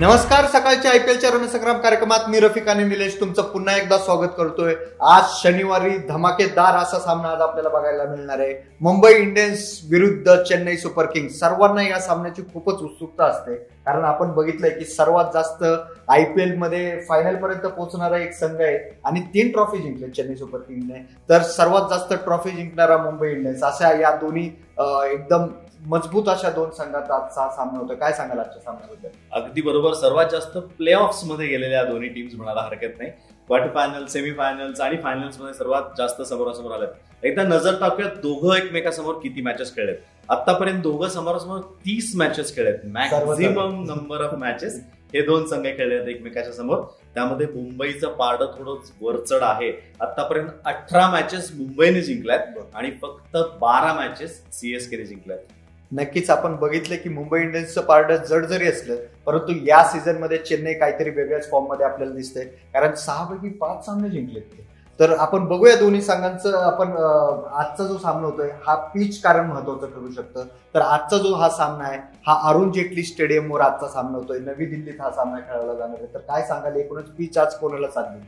नमस्कार सकाळच्या I P एलच्या रणसंग्राम कार्यक्रमात मी रफिक आणि निलेश तुमचं पुन्हा एकदा स्वागत करतोय. आज शनिवारी धमाकेदार असा सामना आज आपल्याला बघायला मिळणार आहे. मुंबई इंडियन्स विरुद्ध चेन्नई सुपर किंग्स. सर्वांना या सामन्याची खूपच उत्सुकता असते. कारण आपण बघितलंय की सर्वात जास्त आय पी एलमध्ये फायनल पर्यंत पोहोचणारा एक संघ आहे आणि तीन ट्रॉफी जिंकले चेन्नई सुपर किंग्सने. तर सर्वात जास्त ट्रॉफी जिंकणारा मुंबई इंडियन्स. अशा या दोन्ही एकदम मजबूत अशा दोन संघात आजचा सामना होता काय सांगाल आजच्या सामन्याबद्दल? अगदी बरोबर. सर्वात जास्त प्ले मध्ये गेलेल्या दोन्ही टीम्स म्हणायला हरकत नाही. क्वार्टर फायनल सेमी फायनल्स आणि फायनल्समध्ये सर्वात जास्त समोरासमोर आलेत. एकदा नजर टाकूयात दोघं एकमेकासमोर किती मॅचेस खेळलेत. आतापर्यंत दोघं समोरासमोर तीस मॅचेस खेळलेत. मॅक्झिमम नंबर ऑफ मॅचेस हे दोन संघ खेळले आहेत एकमेकाच्या समोर. त्यामध्ये मुंबईचं पारडं थोडं वरचढ आहे. आतापर्यंत अठरा मॅचेस मुंबईने जिंकल्यात आणि फक्त बारा मॅचेस सीएसकेने जिंकल्यात. नक्कीच आपण बघितलं की मुंबई इंडियन्सचं पारड जड जरी असलं परंतु या सीझनमध्ये चेन्नई काहीतरी वेगळ्याच फॉर्ममध्ये आपल्याला दिसतंय. कारण सहापैकी पाच सामने जिंकलेत ते. तर आपण बघूया दोन्ही संघांचं आपण आजचा जो सामना होतोय हा पिच कारण महत्वाचं ठरू शकतं. तर आजचा जो हा सामना आहे हा अरुण जेटली स्टेडियमवर आजचा सामना होतोय. नवी दिल्लीत हा सामना खेळवला जाणार आहे. तर काय सांगाल? एकूणच पिच आज कोणाला साधली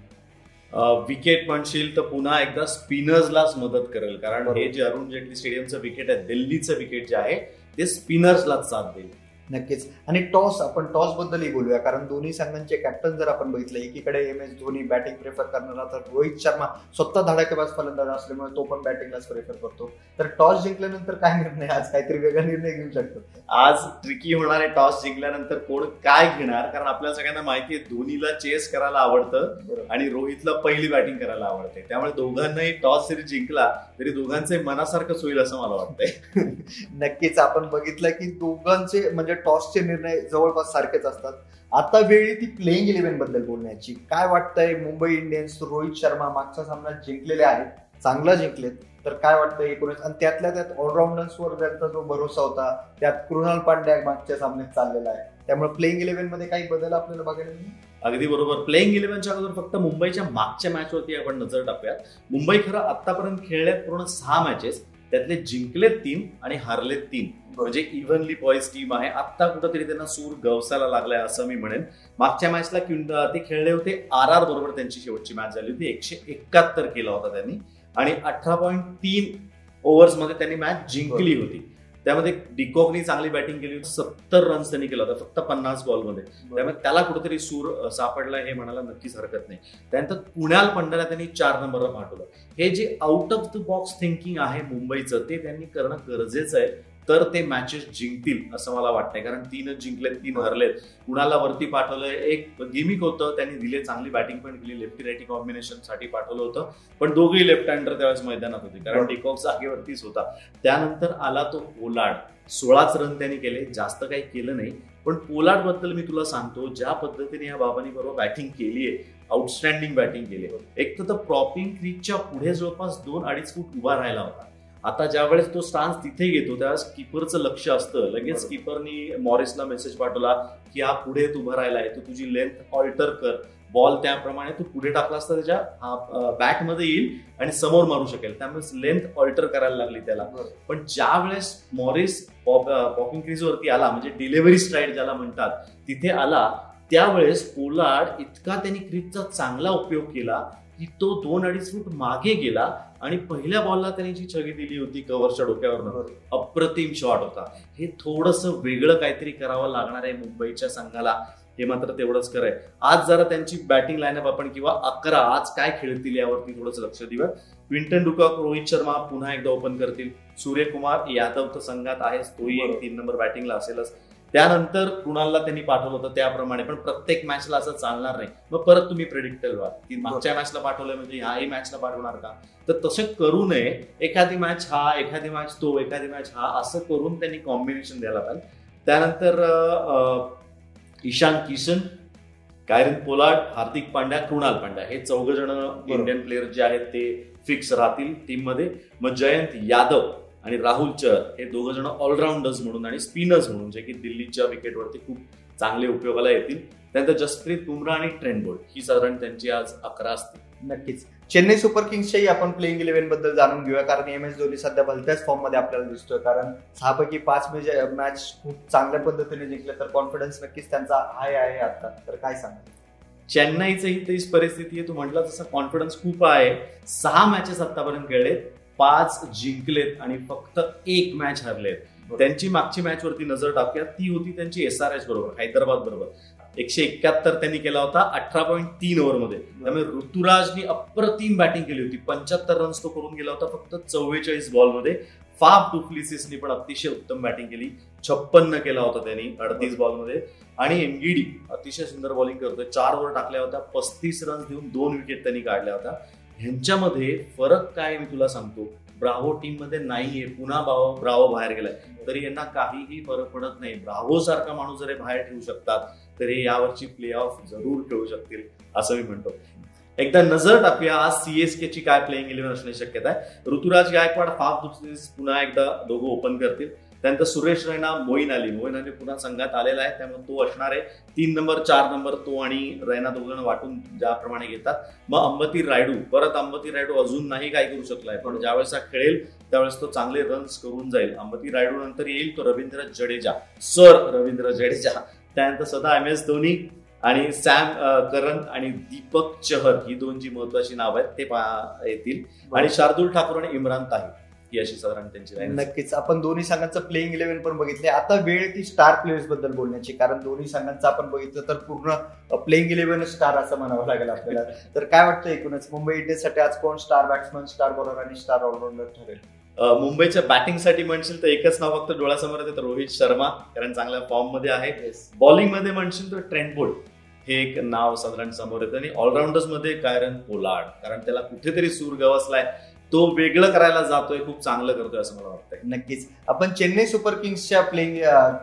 विकेट म्हणशील तर पुन्हा एकदा स्पिनर्सलाच मदत करेल. कारण. हे जे अरुण जेटली स्टेडियमचं विकेट आहे दिल्लीचं विकेट जे आहे ते स्पिनर्सलाच साथ देईल. नक्कीच. आणि टॉस आपण टॉस बद्दलही बोलूया कारण दोन्ही संघांचे कॅप्टन जर आपण बघितलं एकीकडे M S Dhoni batting prefer करणारा तर रोहित शर्मा स्वतः धडाकेबाज फलंदाज असल्यामुळे तो पण बॅटिंगलाच प्रेफर करतो. तर टॉस जिंकल्यानंतर काय निर्णय? आज काहीतरी वेगळा निर्णय घेऊ शकतो. आज ट्रिकी होणारे टॉस जिंकल्यानंतर कोण काय घेणार? कारण आपल्या सगळ्यांना माहिती आहे धोनीला चेस करायला आवडतं आणि रोहितला पहिली बॅटिंग करायला आवडते. त्यामुळे दोघांनाही टॉस जरी जिंकला तरी दोघांचे मनासारखंच होईल असं मला वाटतंय. नक्कीच. आपण बघितलं की दोघांचे म्हणजे टॉसचे निर्णय जवळपास सारखेच असतात. आता वेळी ती प्लेइंग इलेव्हनबद्दल बोलण्याची. काय वाटतंय मुंबई इंडियन्स रोहित शर्मा मागच्या सामन्यात जिंकलेले आहेत? चांगला जिंकलेत. तर काय वाटतं एकोणीस? आणि त्यातल्या त्यात ऑलराऊंडर्सवर त्यांचा जो भरोसा होता त्यात कृणाल पांड्या मागच्या सामन्यात चाललेला आहे. त्यामुळे प्लेइंग इलेव्हनमध्ये काही बदल आपल्याला बघायला अगदी बरोबर. प्लेइंग इलेव्हनच्या अगोदर फक्त मुंबईच्या मागच्या मॅचवरती आपण नजर टाकूयात. मुंबई खरं आतापर्यंत खेळल्यात पूर्ण सहा मॅचेस त्यातले जिंकलेत तीन आणि हारलेत तीन. म्हणजे इव्हनली बॉईज टीम आहे. आता कुठंतरी त्यांना सूर गवसायला लागलाय असं मी म्हणेन. मागच्या मॅचला ते खेळले होते आर आर बरोबर त्यांची शेवटची मॅच झाली होती. एकशे एकाहत्तर केला होता त्यांनी. आणि अठरा पॉईंट तीन ओव्हर्समध्ये त्यांनी मॅच जिंकली होती. त्यामध्ये डिकॉकनी चांगली बॅटिंग केली होती. सत्तर रन्स त्यांनी केला होता. फक्त पन्नास बॉलमध्ये त्यामुळे त्याला कुठेतरी सूर सापडला हे म्हणायला नक्कीच हरकत नाही. त्यानंतर पुण्याल पंड्याला त्यांनी चार नंबरला पाठवलं. हे जे out of the box thinking आहे मुंबईचं ते त्यांनी करणं गरजेचं आहे. तर ते मॅचेस जिंकतील असं मला वाटतंय. कारण तीनच जिंकलेत तीन हरलेत. कुणाला वरती पाठवलंय? एक गिमिक होतं. त्यांनी दिले चांगली बॅटिंग पण केली लेफ्टी रायटिंग कॉम्बिनेशनसाठी पाठवलं होतं. पण दोघेही लेफ्ट हँडर त्यावेळेस मैदानात होते. कारण. डिकॉक जागेवरतीच होता. त्यानंतर आला तो पोलाड सोळाच रन त्यांनी केले. जास्त काही केलं नाही. पण पोलाडबद्दल मी तुला सांगतो ज्या पद्धतीने या बाबांनी बरोबर बॅटिंग केली आहे आउटस्टँडिंग बॅटिंग केली एक तर प्रॉपिंग क्रीजच्या पुढे जवळपास दोन अडीच फूट उभा राहिला होता. आता ज्या वेळेस तो स्टान्स तिथे घेतो त्यावेळेस कीपरचं लक्ष असतं. लगेच. कीपरनी मॉरिसला मेसेज पाठवला की हा पुढे तू उभा राहिलाय तू तुझी लेंथ ऑल्टर कर. बॉल त्याप्रमाणे तू पुढे टाकलास तर त्याच्या बॅटमध्ये येईल आणि समोर मारू शकेल. त्यामुळे लेंथ ऑल्टर करायला लागली त्याला. पण ज्या वेळेस मॉरिस पॉपिंग क्रीज वरती आला म्हणजे डिलिव्हरी स्ट्राईड ज्याला म्हणतात तिथे आला त्यावेळेस पोलार्ड इतका त्यांनी क्रीजचा चांगला उपयोग केला की तो दोन अडीच फूट मागे गेला आणि पहिल्या बॉलला त्यांनी जी छगी दिली होती कव्हरच्या डोक्यावर अप्रतिम शॉट होता. हे थोडस वेगळं काहीतरी करावं लागणार आहे मुंबईच्या संघाला. हे मात्र तेवढंच खरंय आज जरा त्यांची बॅटिंग लाईनअप आपण किंवा अकरा आज काय खेळतील यावरती थोडंच लक्ष देऊया. क्विंटन डुकॉक रोहित शर्मा पुन्हा एकदा ओपन करतील. सूर्यकुमार यादव तर संघात आहेच. तोही एक. तीन नंबर बॅटिंगला असेलच. त्यानंतर कुणालला त्यांनी पाठवलं होतं त्याप्रमाणे पण प्रत्येक मॅचला असं चालणार नाही. मग परत तुम्ही प्रेडिक्टेबल व्हा की मागच्या मॅचला पाठवलंय म्हणजे ह्याही मॅचला पाठवणार का? तर तसं करू नये. एखादी मॅच हा एखादी मॅच तो एखादी मॅच हा असं करून त्यांनी कॉम्बिनेशन द्यायला पाहिजे. त्यानंतर ईशान किशन कायरन पोलार्ड हार्दिक पांड्या कृणाल पांड्या हे चौघ जण इंडियन प्लेयर जे आहेत ते फिक्स राहतील टीममध्ये. मग जयंत यादव आणि राहुल चहर हे दोघं जण ऑलराऊंडर्स म्हणून आणि स्पिनर्स म्हणून जे की दिल्लीच्या विकेटवरती खूप चांगले उपयोगाला येतील. त्यानंतर जसप्रीत बुमराह आणि ट्रेंड बोल्ट ही साधारण त्यांची आज अकरा असतील. नक्कीच. चेन्नई सुपर किंग्सच्याही आपण प्लेइंग इलेव्हनबद्दल जाणून घेऊया कारण एम एस धोनी सध्या भलत्याच फॉर्ममध्ये आपल्याला दिसतोय कारण सहापैकी पाच मॅच खूप चांगल्या पद्धतीने जिंकले तर कॉन्फिडन्स नक्कीच त्यांचा हाय आहे आता. तर काय सांगा चेन्नईचंही तीच परिस्थिती आहे तू म्हटलं तसं कॉन्फिडन्स खूप आहे. सहा मॅचेस आतापर्यंत खेळलेत. पाच जिंकलेत आणि फक्त एक मॅच हरलेत. त्यांची मागची मॅच वरती नजर टाकूया. ती होती त्यांची एस आर एच बरोबर हैदराबाद बरोबर. एकशे एकाहत्तर त्यांनी केला होता अठरा पॉईंट तीन ओव्हरमध्ये त्यामुळे ऋतुराजनी अप्रतिम बॅटिंग केली होती. पंच्याहत्तर रन्स तो करून गेला होता फक्त चव्वेचाळीस बॉलमध्ये फाफ डुप्लिसिसनी पण अतिशय उत्तम बॅटिंग केली. छप्पन्न केला होता त्यांनी अडतीस बॉलमध्ये आणि एमगिडी अतिशय सुंदर बॉलिंग करतोय. चार ओव्हर टाकल्या होत्या. पस्तीस रन्स देऊन दोन विकेट त्यांनी काढल्या होत्या. ह्यांच्यामध्ये फरक काय मी तुला सांगतो? ब्राव्हो टीममध्ये नाहीये. पुन्हा ब्रावो ब्राव्हो बाहेर गेलाय. तरी यांना काहीही फरक पडत नाही. ब्राव्हो सारखा माणूस जरी बाहेर ठेवू शकतात तरी यावरची प्ले ऑफ जरूर खेळू शकतील असं मी म्हणतो. एकदा नजर टाकूया आज सीएसके ची काय प्लेइंग इलेव्हन असण्याची शक्यता आहे. ऋतुराज गायकवाड फाफ पुन्हा एकदा दोघं ओपन करतील. त्यानंतर सुरेश रैना मोईन अली. मोईन अली पुन्हा संघात आलेला आहे. त्यामुळे तो असणार आहे. तीन नंबर चार नंबर तो आणि रैना दोघ जण वाटून ज्याप्रमाणे घेतात. मग अंबती रायडू. परत अंबती रायडू अजून नाही काय करू शकलाय पण ज्यावेळेस हा खेळेल त्यावेळेस तो चांगले रन्स करून जाईल. अंबती रायडू नंतर येईल तो रवींद्र जडेजा. सर रवींद्र जडेजा. त्यानंतर सदा एम एस धोनी आणि सॅम करन आणि दीपक चहर ही दोन जी महत्वाची नाव आहेत ते येतील. आणि शार्दुल ठाकूर आणि इम्रान ताहिर. ही अशी साधारण त्यांची नक्कीच. आपण दोन्ही संघांचं प्लेइंग इलेव्हन पण बघितले आता वेळ ती स्टार प्लेयर्सबद्दल बोलण्याची कारण दोन्ही संघांचं आपण बघितलं तर पूर्ण प्लेइंग इलेव्हन स्टार असं म्हणावं लागेल आपल्याला. तर काय वाटतं एकूणच? मुंबई इंडियन्ससाठी आज कोण स्टार बॅट्समन स्टार बॉलर आणि स्टार ऑलराऊंडर ठरेल? मुंबईच्या बॅटिंगसाठी म्हणशील तर एकच नाव फक्त डोळ्यासमोर येते तर रोहित शर्मा कारण चांगल्या फॉर्ममध्ये आहे बॉलिंगमध्ये म्हणशील तर ट्रेंडबोल्ट हे एक नाव साधारण समोर येतं. आणि ऑलराऊंडर्समध्ये कायरन पोलार्ड कारण त्याला कुठेतरी सूर गवसलाय. तो वेगळं करायला जातोय खूप चांगलं करतोय असं मला वाटतंय. नक्कीच. आपण चेन्नई सुपर किंग्सच्या प्लेइंग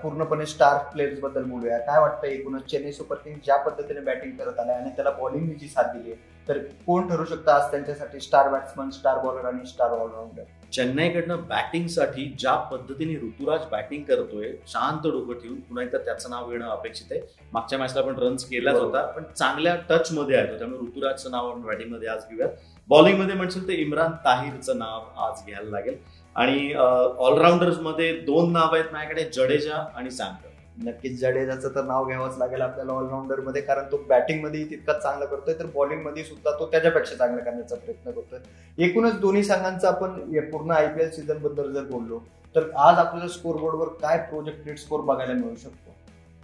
पूर्णपणे स्टार प्लेयर्सबद्दल बोलूया. काय वाटतं एकूणच चेन्नई सुपर किंग्स ज्या पद्धतीने बॅटिंग करत आले आणि त्याला बॉलिंग जी साथ दिली तर कोण ठरू शकतं आज त्यांच्यासाठी स्टार बॅट्समन स्टार बॉलर आणि स्टार ऑलराऊंडर चेन्नईकडनं बॅटिंगसाठी ज्या पद्धतीने ऋतुराज बॅटिंग करतोय शांत डोकं ठेवून पुन्हा एकदा त्याचं नाव येणं अपेक्षित आहे. मागच्या मॅचला पण रन्स केलाच होता पण चांगल्या टच मध्ये आहे त्यामुळे ऋतुराजचं नाव आपण बॅटिंगमध्ये आज घेऊयात. बॉलिंगमध्ये म्हणशील तर इम्रान ताहिरचं नाव आज घ्यायला लागेल. आणि ऑलराऊंडर्समध्ये दोन नाव आहेत माझ्याकडे जडेजा आणि सॅमकर नक्कीच जडेजाचं तर नाव घ्यावंच लागेल आपल्याला ऑलराऊंडरमध्ये कारण तो बॅटिंगमध्ये तितकाच चांगलं करतोय तर बॉलिंगमध्ये सुद्धा तो त्याच्यापेक्षा चांगलं करण्याचा प्रयत्न करतोय. एकूणच दोन्ही संघांचा आपण पूर्ण आयपीएल सीझनबद्दल जर बोललो तर आज आपल्याला स्कोरबोर्डवर काय प्रोजेक्टेड स्कोर बघायला मिळू शकतो?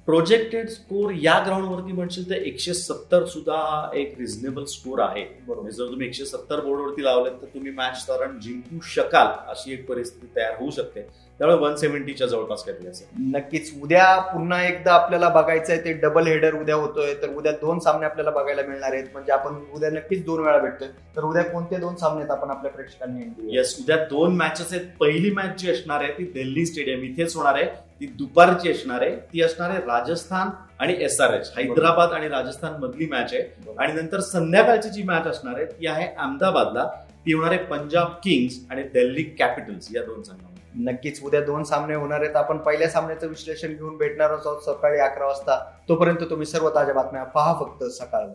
प्रोजेक्टेड स्कोर या ग्राउंडवरती म्हणशील तर एकशे सत्तर सुद्धा हा एक रिझनेबल स्कोर आहे. बरोबर. जर तुम्ही एकशे सत्तर बोर्डवरती लावलेत तर तुम्ही मॅच साधारण जिंकू शकाल अशी एक परिस्थिती तयार होऊ शकते. त्यामुळे वन सेव्हन्टीच्या जवळपास काहीतरी असेल. नक्कीच. उद्या पुन्हा एकदा आपल्याला बघायचं आहे ते डबल हेडर उद्या होतोय तर उद्या दोन सामने आपल्याला बघायला मिळणार आहेत. म्हणजे आपण उद्या नक्कीच दोन वेळा भेटतोय. तर उद्या कोणते दोन सामने आहेत आपण आपल्या प्रेक्षकांनी येस उद्या दोन मॅचेस आहेत. पहिली मॅच जी असणार आहे ती दिल्ली स्टेडियम इथेच होणार आहे. ती दुपारची असणार आहे. ती असणार आहे राजस्थान आणि एस आर एच हैदराबाद आणि राजस्थान मधली मॅच आहे. आणि नंतर संध्याकाळची जी मॅच असणार आहे ती आहे अहमदाबादला. ती होणार आहे पंजाब किंग्स आणि दिल्ली कॅपिटल्स या दोन संघांमध्ये. नक्कीच उद्या दोन सामने होणार आहेत. आपण पहिल्या सामन्याचं विश्लेषण घेऊन भेटणार आहोत सकाळी अकरा वाजता. तोपर्यंत तुम्ही सर्व ताज्या बातम्या पहा फक्त सकाळ